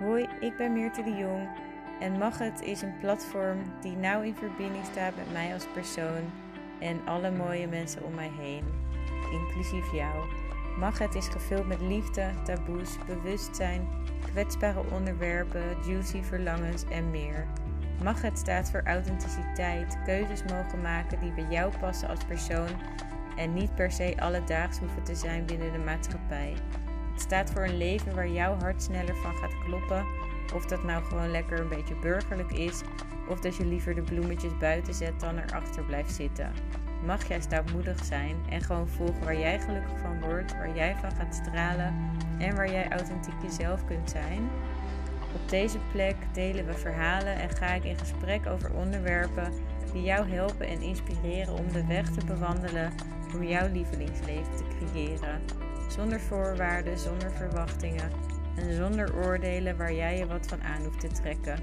Hoi, ik ben Meerte de Jong en Mag Het is een platform die nauw in verbinding staat met mij als persoon en alle mooie mensen om mij heen, inclusief jou. Mag Het is gevuld met liefde, taboes, bewustzijn, kwetsbare onderwerpen, juicy verlangens en meer. Mag Het staat voor authenticiteit, keuzes mogen maken die bij jou passen als persoon en niet per se alledaags hoeven te zijn binnen de maatschappij. Het staat voor een leven waar jouw hart sneller van gaat kloppen. Of dat nou gewoon lekker een beetje burgerlijk is. Of dat je liever de bloemetjes buiten zet dan erachter blijft zitten. Mag jij stoutmoedig zijn en gewoon volgen waar jij gelukkig van wordt, waar jij van gaat stralen en waar jij authentiek jezelf kunt zijn. Op deze plek delen we verhalen en ga ik in gesprek over onderwerpen die jou helpen en inspireren om de weg te bewandelen om jouw lievelingsleven te creëren zonder voorwaarden, zonder verwachtingen en zonder oordelen waar jij je wat van aan hoeft te trekken.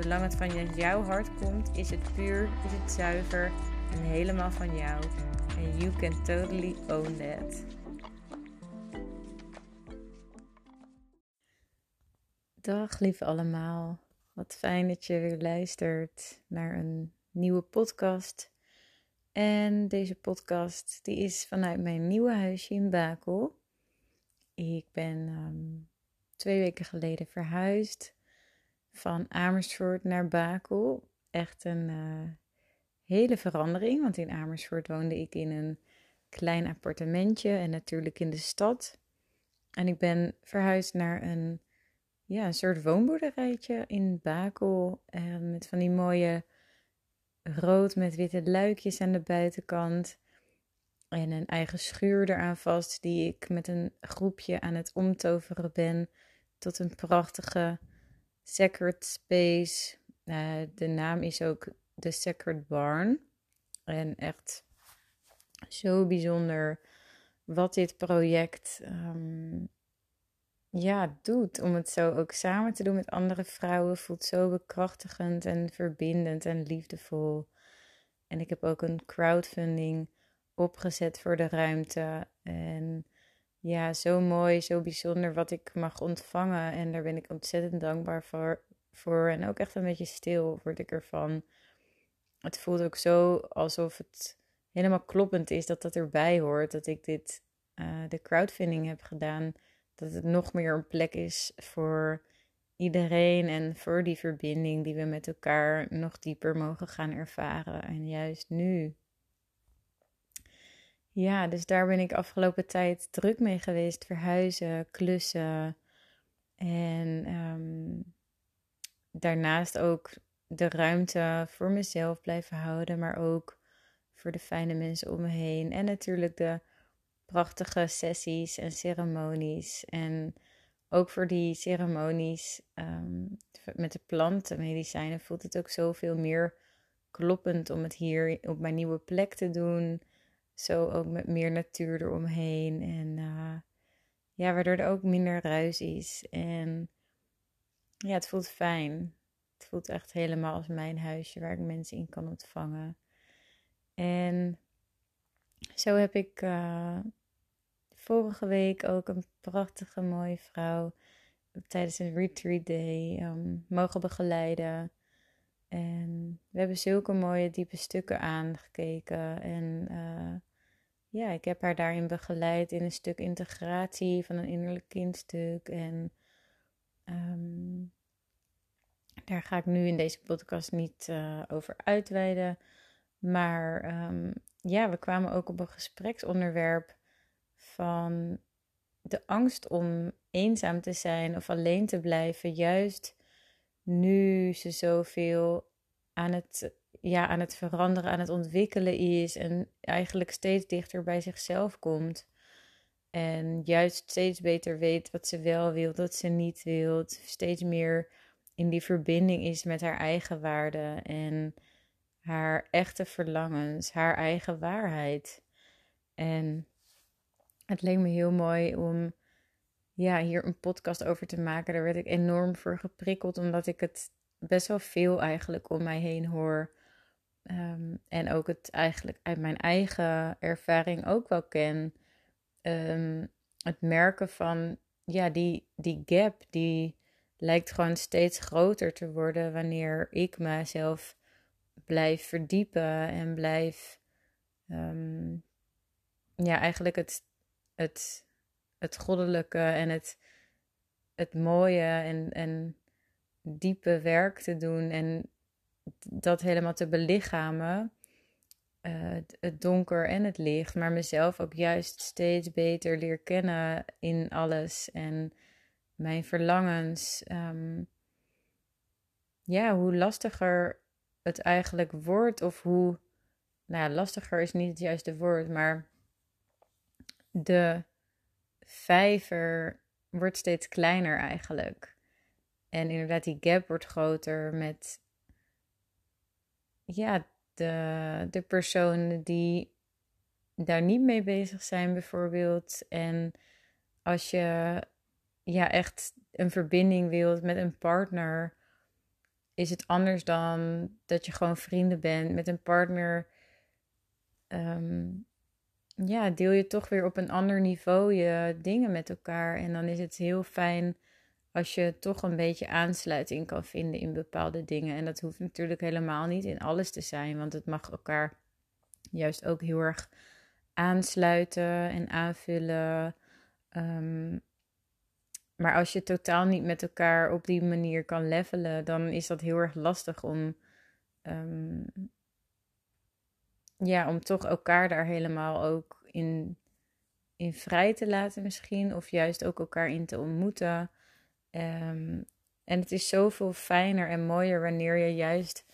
Zolang het van jouw hart komt, is het puur, is het zuiver en helemaal van jou. En you can totally own that. Dag lieve allemaal. Wat fijn dat je weer luistert naar een nieuwe podcast. En deze podcast die is vanuit mijn nieuwe huisje in Bakel. Ik ben ehm, twee weken geleden verhuisd van Amersfoort naar Bakel. Echt een uh, hele verandering, want in Amersfoort woonde ik in een klein appartementje en natuurlijk in de stad. En ik ben verhuisd naar een, ja, een soort woonboerderijtje in Bakel uh, met van die mooie rood met witte luikjes aan de buitenkant. En een eigen schuur eraan vast, die ik met een groepje aan het omtoveren ben tot een prachtige Sacred Space. Uh, de naam is ook de Sacred Barn. En echt zo bijzonder wat dit project um, ja, doet. Om het zo ook samen te doen met andere vrouwen. Voelt zo bekrachtigend en verbindend en liefdevol. En ik heb ook een crowdfunding opgezet voor de ruimte. En ja, zo mooi, zo bijzonder wat ik mag ontvangen. En daar ben ik ontzettend dankbaar voor. voor. En ook echt een beetje stil word ik ervan. Het voelt ook zo alsof het helemaal kloppend is dat dat erbij hoort. Dat ik dit, uh, de crowdfunding heb gedaan. Dat het nog meer een plek is voor iedereen en voor die verbinding die we met elkaar nog dieper mogen gaan ervaren. En juist nu ja, dus daar ben ik afgelopen tijd druk mee geweest. Verhuizen, klussen. En um, daarnaast ook de ruimte voor mezelf blijven houden. Maar ook voor de fijne mensen om me heen. En natuurlijk de prachtige sessies en ceremonies. En ook voor die ceremonies um, met de plantenmedicijnen voelt het ook zoveel meer kloppend om het hier op mijn nieuwe plek te doen. Zo ook met meer natuur eromheen. En uh, ja, waardoor er ook minder ruis is. En ja, het voelt fijn. Het voelt echt helemaal als mijn huisje waar ik mensen in kan ontvangen. En zo heb ik uh, vorige week ook een prachtige mooie vrouw tijdens een retreat day um, mogen begeleiden. En we hebben zulke mooie diepe stukken aangekeken. En uh, ja, ik heb haar daarin begeleid in een stuk integratie van een innerlijk kindstuk. En um, daar ga ik nu in deze podcast niet uh, over uitweiden. Maar um, ja, we kwamen ook op een gespreksonderwerp van de angst om eenzaam te zijn of alleen te blijven. Juist nu ze zoveel aan het ja, aan het veranderen, aan het ontwikkelen is en eigenlijk steeds dichter bij zichzelf komt. En juist steeds beter weet wat ze wel wil, wat ze niet wil. Steeds meer in die verbinding is met haar eigen waarde en haar echte verlangens, haar eigen waarheid. En het leek me heel mooi om ja, hier een podcast over te maken. Daar werd ik enorm voor geprikkeld, omdat ik het best wel veel eigenlijk om mij heen hoor. Ehm, en ook het eigenlijk uit mijn eigen ervaring ook wel ken. Ehm, het merken van ja, die, die gap die lijkt gewoon steeds groter te worden wanneer ik mezelf blijf verdiepen en blijf, ehm, ja, eigenlijk het, het, het goddelijke en het, het mooie en, en diepe werk te doen en dat helemaal te belichamen. Uh, het donker en het licht, maar mezelf ook juist steeds beter leer kennen in alles en mijn verlangens. Um, ja, hoe lastiger het eigenlijk wordt, of hoe, nou ja, lastiger is niet het juiste woord, maar de vijver wordt steeds kleiner eigenlijk. En inderdaad, die gap wordt groter met ja, de, de personen die daar niet mee bezig zijn, bijvoorbeeld. En als je ja, echt een verbinding wilt met een partner, is het anders dan dat je gewoon vrienden bent. Met een partner, ehm, ja, deel je toch weer op een ander niveau je dingen met elkaar. En dan is het heel fijn als je toch een beetje aansluiting kan vinden in bepaalde dingen. En dat hoeft natuurlijk helemaal niet in alles te zijn, want het mag elkaar juist ook heel erg aansluiten en aanvullen. Um, maar als je totaal niet met elkaar op die manier kan levelen, dan is dat heel erg lastig om, um, ja, om toch elkaar daar helemaal ook in, in vrij te laten misschien. Of juist ook elkaar in te ontmoeten. Um, en het is zoveel fijner en mooier wanneer je juist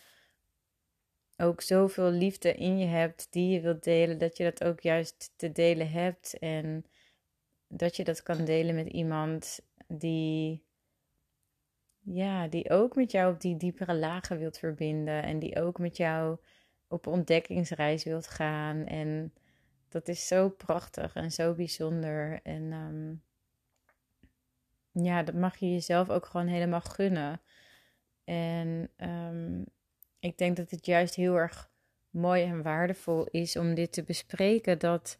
ook zoveel liefde in je hebt die je wilt delen, dat je dat ook juist te delen hebt. En dat je dat kan delen met iemand die, ja, die ook met jou op die diepere lagen wilt verbinden en die ook met jou op ontdekkingsreis wilt gaan. En dat is zo prachtig en zo bijzonder. En um, ja, dat mag je jezelf ook gewoon helemaal gunnen. En um, ik denk dat het juist heel erg mooi en waardevol is om dit te bespreken. Dat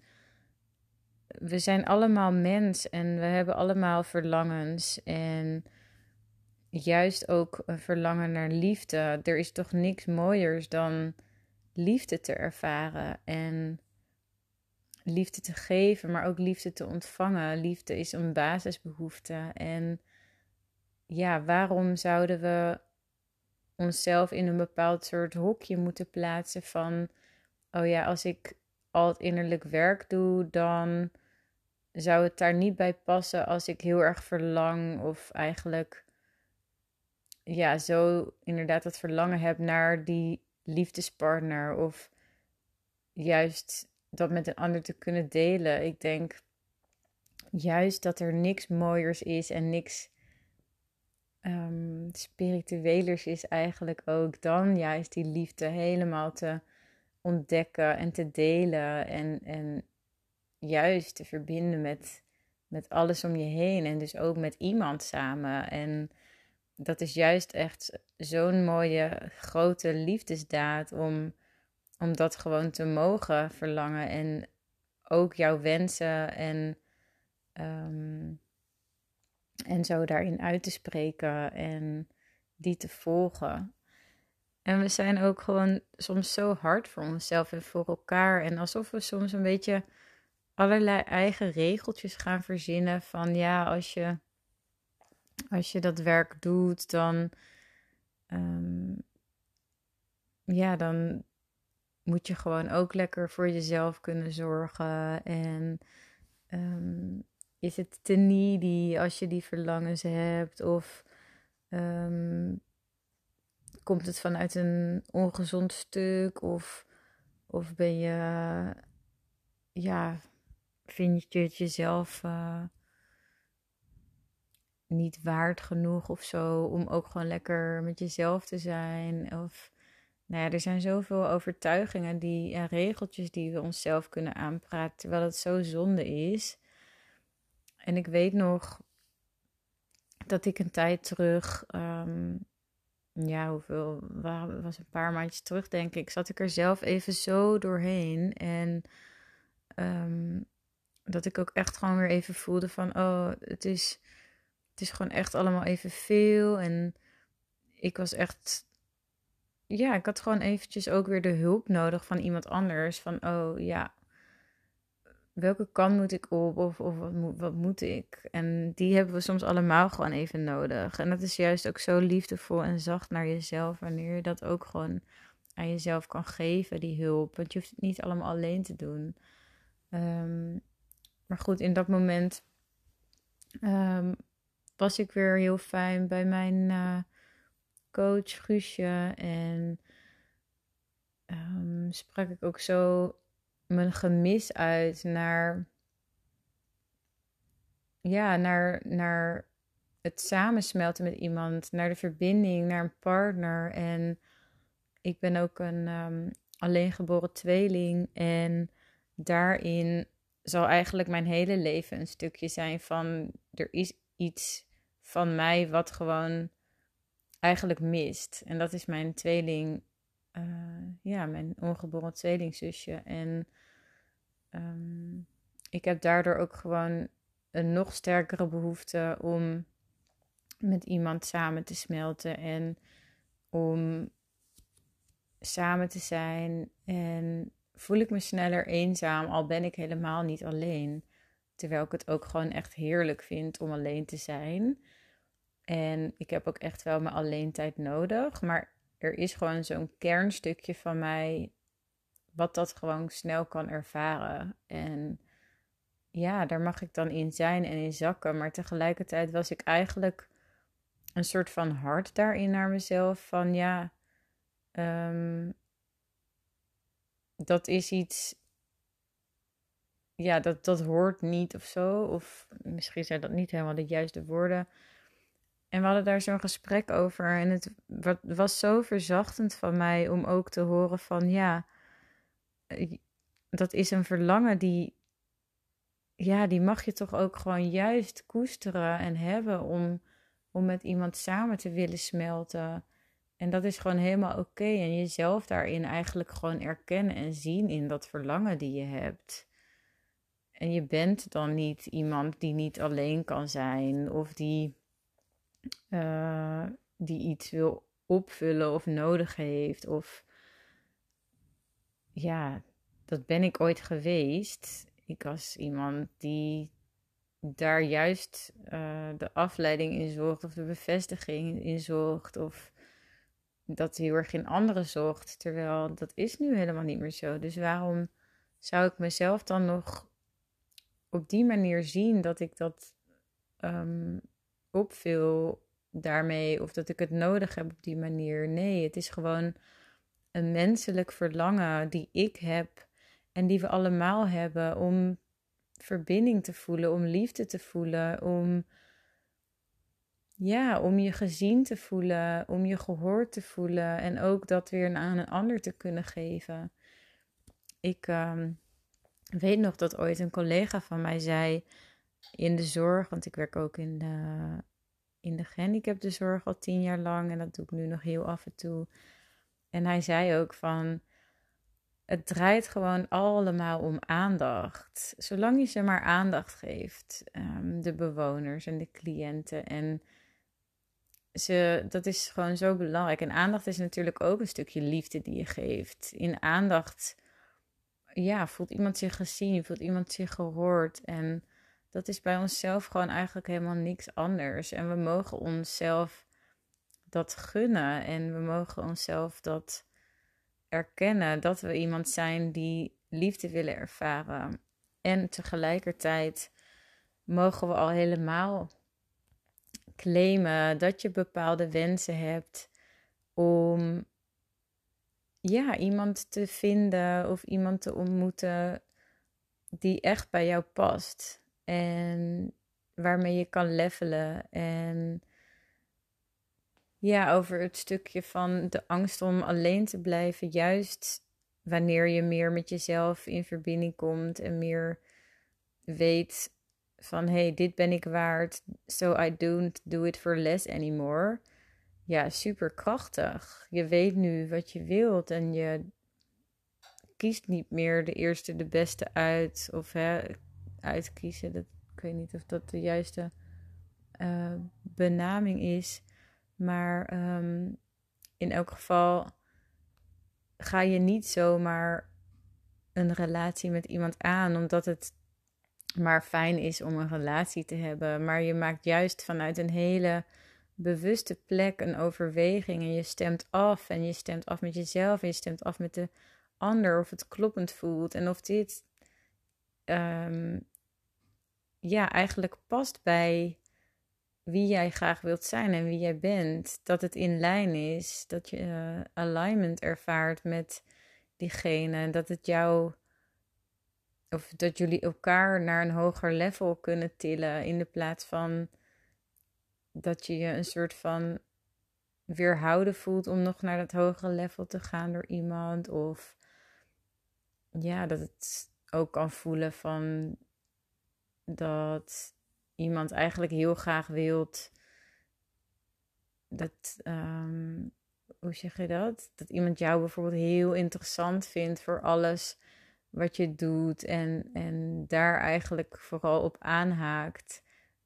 we zijn allemaal mens en we hebben allemaal verlangens. En juist ook een verlangen naar liefde. Er is toch niks mooiers dan liefde te ervaren en liefde te geven, maar ook liefde te ontvangen. Liefde is een basisbehoefte. En ja, waarom zouden we onszelf in een bepaald soort hokje moeten plaatsen van, oh ja, als ik al het innerlijk werk doe, dan zou het daar niet bij passen als ik heel erg verlang of eigenlijk ja, zo inderdaad dat verlangen heb naar die liefdespartner of juist dat met een ander te kunnen delen. Ik denk juist dat er niks mooiers is en niks um, spirituelers is eigenlijk ook dan juist die liefde helemaal te ontdekken en te delen en, en juist te verbinden met, met alles om je heen en dus ook met iemand samen. En dat is juist echt zo'n mooie grote liefdesdaad om, om dat gewoon te mogen verlangen en ook jouw wensen en, um, en zo daarin uit te spreken en die te volgen. En we zijn ook gewoon soms zo hard voor onszelf en voor elkaar. En alsof we soms een beetje allerlei eigen regeltjes gaan verzinnen van ja, als je, als je dat werk doet, dan, um, ja, dan moet je gewoon ook lekker voor jezelf kunnen zorgen. En um, is het te needy als je die verlangens hebt? Of um, komt het vanuit een ongezond stuk? Of, of ben je, ja, vind je het jezelf uh, niet waard genoeg of zo om ook gewoon lekker met jezelf te zijn? Of nou ja, er zijn zoveel overtuigingen die, en regeltjes die we onszelf kunnen aanpraten, terwijl het zo zonde is. En ik weet nog dat ik een tijd terug, um, ja, hoeveel, was een paar maandjes terug denk ik, zat ik er zelf even zo doorheen. En um, dat ik ook echt gewoon weer even voelde van, oh, het is, het is gewoon echt allemaal even veel. En ik was echt. Ja, ik had gewoon eventjes ook weer de hulp nodig van iemand anders. Van, oh ja, welke kant moet ik op of, of wat, moet, wat moet ik? En die hebben we soms allemaal gewoon even nodig. En dat is juist ook zo liefdevol en zacht naar jezelf, wanneer je dat ook gewoon aan jezelf kan geven, die hulp. Want je hoeft het niet allemaal alleen te doen. Ehm, maar goed, in dat moment ehm, was ik weer heel fijn bij mijn uh, coach Guusje. En um, sprak ik ook zo mijn gemis uit naar, ja, naar, naar het samensmelten met iemand, naar de verbinding, naar een partner. En ik ben ook een um, alleengeboren tweeling. En daarin zal eigenlijk mijn hele leven een stukje zijn van er is iets van mij wat gewoon eigenlijk mist. En dat is mijn tweeling, uh, ja, mijn ongeboren tweelingzusje. En um, ik heb daardoor ook gewoon een nog sterkere behoefte om met iemand samen te smelten en om samen te zijn. En voel ik me sneller eenzaam, al ben ik helemaal niet alleen. Terwijl ik het ook gewoon echt heerlijk vind om alleen te zijn. En ik heb ook echt wel mijn alleen tijd nodig. Maar er is gewoon zo'n kernstukje van mij wat dat gewoon snel kan ervaren. En ja, daar mag ik dan in zijn en in zakken. Maar tegelijkertijd was ik eigenlijk een soort van hart daarin naar mezelf. Van ja, um, dat is iets. Ja, dat, dat hoort niet of zo. Of misschien zijn dat niet helemaal de juiste woorden. En we hadden daar zo'n gesprek over. En het was zo verzachtend van mij om ook te horen van ja eh, dat is een verlangen die, ja, die mag je toch ook gewoon juist koesteren en hebben om, om met iemand samen te willen smelten. En dat is gewoon helemaal oké. En jezelf daarin eigenlijk gewoon erkennen en zien in dat verlangen die je hebt. En je bent dan niet iemand die niet alleen kan zijn of die, uh, die iets wil opvullen of nodig heeft. Of ja, dat ben ik ooit geweest. Ik was iemand die daar juist uh, de afleiding in zocht, of de bevestiging in zocht, of dat heel erg in anderen zocht. Terwijl dat is nu helemaal niet meer zo. Dus waarom zou ik mezelf dan nog op die manier zien dat ik dat um, opvul daarmee, of dat ik het nodig heb op die manier? Nee, het is gewoon een menselijk verlangen die ik heb en die we allemaal hebben om verbinding te voelen, om liefde te voelen, om ja, om je gezien te voelen, om je gehoord te voelen en ook dat weer aan een ander te kunnen geven. Ik ehm, weet nog dat ooit een collega van mij zei in de zorg, want ik werk ook in de, in de gehandicaptenzorg al tien jaar lang en dat doe ik nu nog heel af en toe. En hij zei ook van, het draait gewoon allemaal om aandacht. Zolang je ze maar aandacht geeft, um, de bewoners en de cliënten. En ze, dat is gewoon zo belangrijk. En aandacht is natuurlijk ook een stukje liefde die je geeft. In aandacht, ja, voelt iemand zich gezien, voelt iemand zich gehoord. En dat is bij onszelf gewoon eigenlijk helemaal niks anders. En we mogen onszelf dat gunnen en we mogen onszelf dat erkennen dat we iemand zijn die liefde willen ervaren. En tegelijkertijd mogen we al helemaal claimen dat je bepaalde wensen hebt om ja, iemand te vinden of iemand te ontmoeten die echt bij jou past en waarmee je kan levelen en ja, over het stukje van de angst om alleen te blijven. Juist wanneer je meer met jezelf in verbinding komt en meer weet van hey, dit ben ik waard, so I don't do it for less anymore. Ja, super krachtig. Je weet nu wat je wilt en je kiest niet meer de eerste, de beste uit. Of hè, uitkiezen, dat, ik weet niet of dat de juiste uh, benaming is. Maar ehm, in elk geval ga je niet zomaar een relatie met iemand aan omdat het maar fijn is om een relatie te hebben. Maar je maakt juist vanuit een hele bewuste plek een overweging en je stemt af en je stemt af met jezelf en je stemt af met de ander of het kloppend voelt en of dit um, ja eigenlijk past bij wie jij graag wilt zijn en wie jij bent. Dat het in lijn is, dat je uh, alignment ervaart met diegene, dat het jou of dat jullie elkaar naar een hoger level kunnen tillen in de plaats van dat je je een soort van weerhouden voelt om nog naar dat hogere level te gaan door iemand. Of ja, dat het ook kan voelen van dat iemand eigenlijk heel graag wilt dat, um, hoe zeg je dat? Dat iemand jou bijvoorbeeld heel interessant vindt voor alles wat je doet en, en daar eigenlijk vooral op aanhaakt,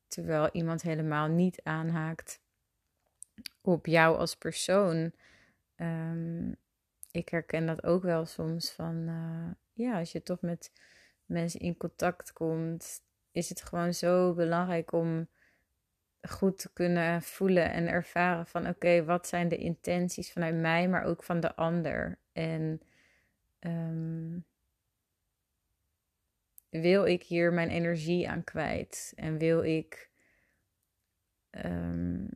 terwijl iemand helemaal niet aanhaakt op jou als persoon. Um, ik herken dat ook wel soms van, uh, ja, als je toch met mensen in contact komt, is het gewoon zo belangrijk om goed te kunnen voelen en ervaren van oké, wat zijn de intenties vanuit mij, maar ook van de ander. En um, wil ik hier mijn energie aan kwijt? En wil ik, um,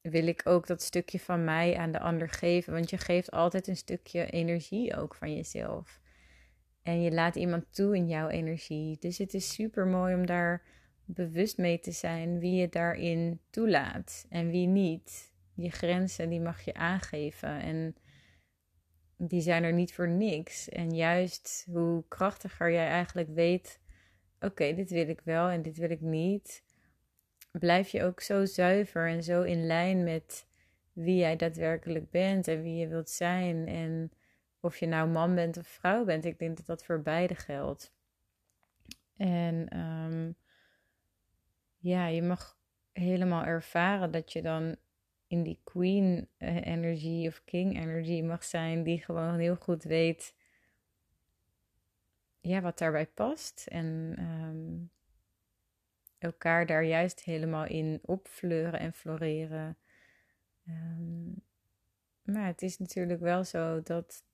wil ik ook dat stukje van mij aan de ander geven? Want je geeft altijd een stukje energie ook van jezelf. En je laat iemand toe in jouw energie. Dus het is super mooi om daar bewust mee te zijn wie je daarin toelaat en wie niet. Je grenzen die mag je aangeven en die zijn er niet voor niks. En juist hoe krachtiger jij eigenlijk weet, oké, dit wil ik wel en dit wil ik niet, blijf je ook zo zuiver en zo in lijn met wie jij daadwerkelijk bent en wie je wilt zijn. En of je nou man bent of vrouw bent, ik denk dat dat voor beide geldt. En um, ja, je mag helemaal ervaren dat je dan in die queen eh, energie of king energie mag zijn, die gewoon heel goed weet ja, wat daarbij past. En um, elkaar daar juist helemaal in opfleuren en floreren. Um, maar het is natuurlijk wel zo dat,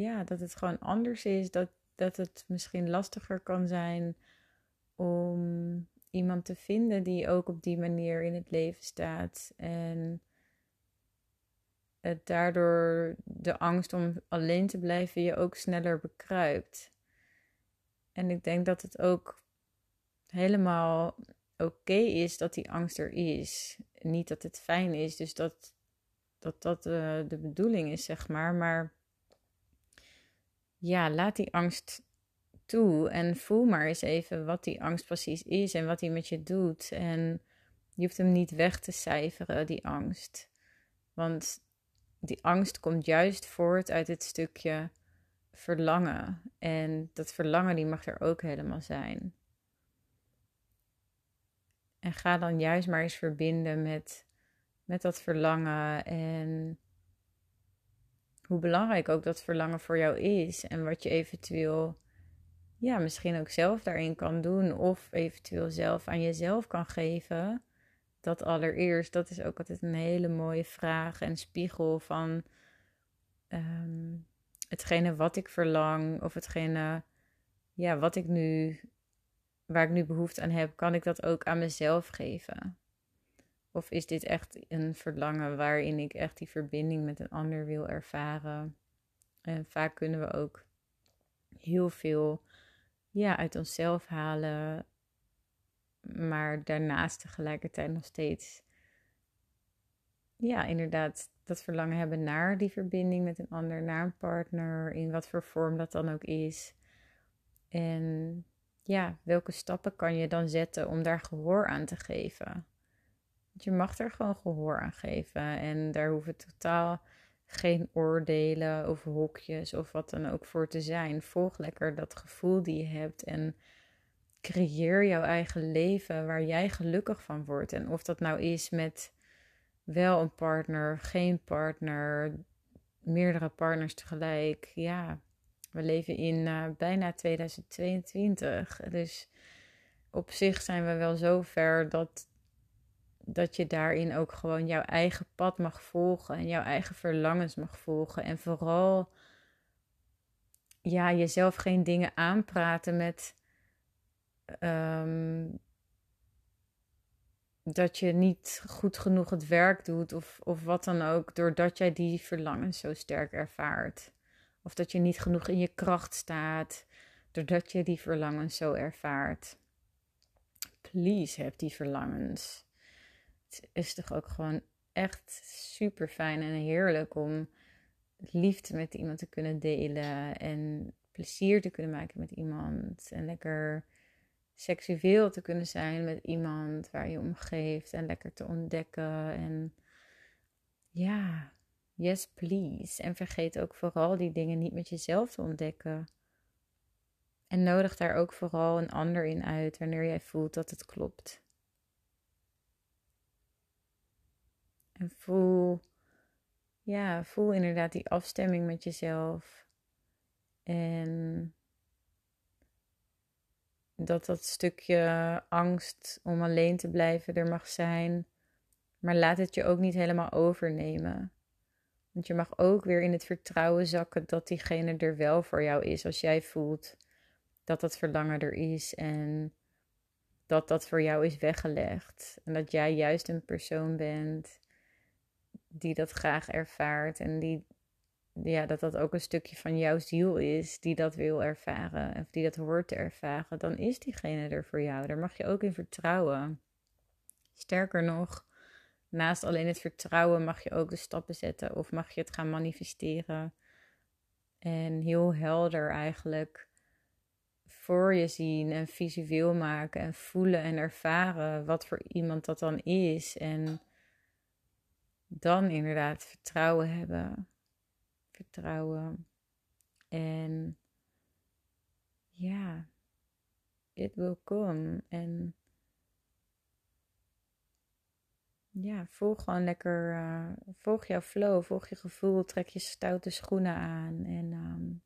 ja, dat het gewoon anders is. Dat, dat het misschien lastiger kan zijn om iemand te vinden die ook op die manier in het leven staat. En het daardoor de angst om alleen te blijven je ook sneller bekruipt. En ik denk dat het ook helemaal oké is dat die angst er is. Niet dat het fijn is, dus dat dat, dat uh, de bedoeling is, zeg maar. Maar ja, laat die angst toe en voel maar eens even wat die angst precies is en wat die met je doet. En je hoeft hem niet weg te cijferen, die angst. Want die angst komt juist voort uit het stukje verlangen. En dat verlangen die mag er ook helemaal zijn. En ga dan juist maar eens verbinden met, met dat verlangen en hoe belangrijk ook dat verlangen voor jou is en wat je eventueel ja, misschien ook zelf daarin kan doen of eventueel zelf aan jezelf kan geven dat allereerst, dat is ook altijd een hele mooie vraag en spiegel van um, hetgene wat ik verlang of hetgene ja, wat ik nu, waar ik nu behoefte aan heb, kan ik dat ook aan mezelf geven? Of is dit echt een verlangen waarin ik echt die verbinding met een ander wil ervaren? En vaak kunnen we ook heel veel ja, uit onszelf halen maar daarnaast tegelijkertijd nog steeds, ja, inderdaad, dat verlangen hebben naar die verbinding met een ander, naar een partner, in wat voor vorm dat dan ook is. En ja, welke stappen kan je dan zetten om daar gehoor aan te geven? Je mag er gewoon gehoor aan geven en daar hoeven totaal geen oordelen of hokjes of wat dan ook voor te zijn. Volg lekker dat gevoel die je hebt en creëer jouw eigen leven waar jij gelukkig van wordt. En of dat nou is met wel een partner, geen partner, meerdere partners tegelijk. Ja, we leven in uh, bijna 2022. Dus op zich zijn we wel zo ver dat, dat je daarin ook gewoon jouw eigen pad mag volgen en jouw eigen verlangens mag volgen. En vooral ja, jezelf geen dingen aanpraten met um, dat je niet goed genoeg het werk doet of, of wat dan ook, doordat jij die verlangens zo sterk ervaart. Of dat je niet genoeg in je kracht staat, doordat je die verlangens zo ervaart. Please heb die verlangens. Is toch ook gewoon echt super fijn en heerlijk om liefde met iemand te kunnen delen en plezier te kunnen maken met iemand en lekker seksueel te kunnen zijn met iemand waar je om geeft en lekker te ontdekken. En ja, yes please. En vergeet ook vooral die dingen niet met jezelf te ontdekken. En nodig daar ook vooral een ander in uit wanneer jij voelt dat het klopt. En voel, ja, voel inderdaad die afstemming met jezelf. En dat dat stukje angst om alleen te blijven er mag zijn. Maar laat het je ook niet helemaal overnemen. Want je mag ook weer in het vertrouwen zakken dat diegene er wel voor jou is. Als jij voelt dat dat verlangen er is en dat dat voor jou is weggelegd. En dat jij juist een persoon bent die dat graag ervaart en die ja, dat dat ook een stukje van jouw ziel is die dat wil ervaren of die dat hoort te ervaren, dan is diegene er voor jou. Daar mag je ook in vertrouwen. Sterker nog, naast alleen het vertrouwen mag je ook de stappen zetten of mag je het gaan manifesteren. En heel helder eigenlijk voor je zien en visueel maken en voelen en ervaren wat voor iemand dat dan is. En dan inderdaad vertrouwen hebben vertrouwen. En ja, it will come. En ja, volg gewoon lekker, uh, volg jouw flow, volg je gevoel, trek je stoute schoenen aan. En um,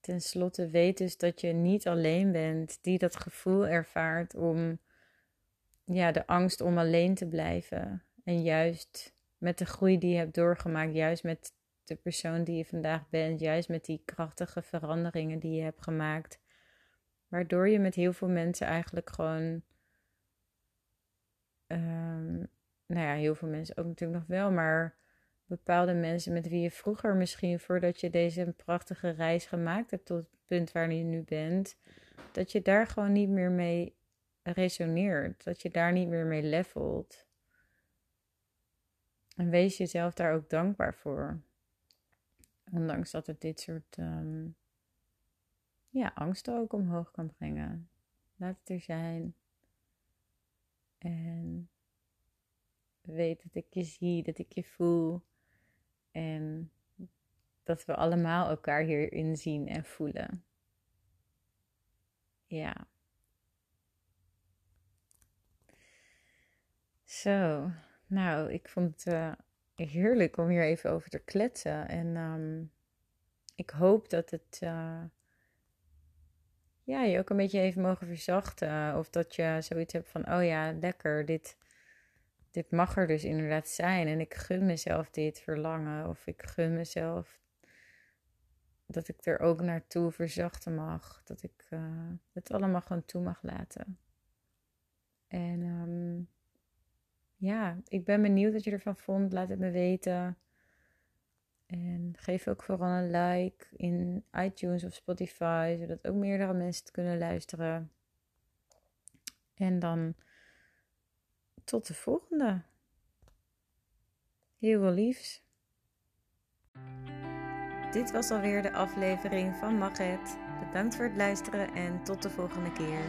ten slotte weet dus dat je niet alleen bent die dat gevoel ervaart om ja, de angst om alleen te blijven. En juist met de groei die je hebt doorgemaakt, juist met de persoon die je vandaag bent, juist met die krachtige veranderingen die je hebt gemaakt, waardoor je met heel veel mensen eigenlijk gewoon, um, nou ja, heel veel mensen ook natuurlijk nog wel, maar bepaalde mensen met wie je vroeger misschien, voordat je deze prachtige reis gemaakt hebt tot het punt waar je nu bent, dat je daar gewoon niet meer mee resoneert, dat je daar niet meer mee levelt. En wees jezelf daar ook dankbaar voor. Ondanks dat het dit soort um, ja, angsten ook omhoog kan brengen. Laat het er zijn. En weet dat ik je zie, dat ik je voel. En dat we allemaal elkaar hierin zien en voelen. Ja. Zo. Nou, ik vond het uh, heerlijk om hier even over te kletsen. En um, ik hoop dat het uh, ja, je ook een beetje heeft mogen verzachten. Of dat je zoiets hebt van, oh ja, lekker, dit, dit mag er dus inderdaad zijn. En ik gun mezelf dit verlangen. Of ik gun mezelf dat ik er ook naartoe verzachten mag. Dat ik uh, het allemaal gewoon toe mag laten. En um, ja, ik ben benieuwd wat je ervan vond. Laat het me weten. En geef ook vooral een like in iTunes of Spotify, zodat ook meerdere mensen het kunnen luisteren. En dan tot de volgende. Heel veel liefs. Dit was alweer de aflevering van Magget. Bedankt voor het luisteren en tot de volgende keer.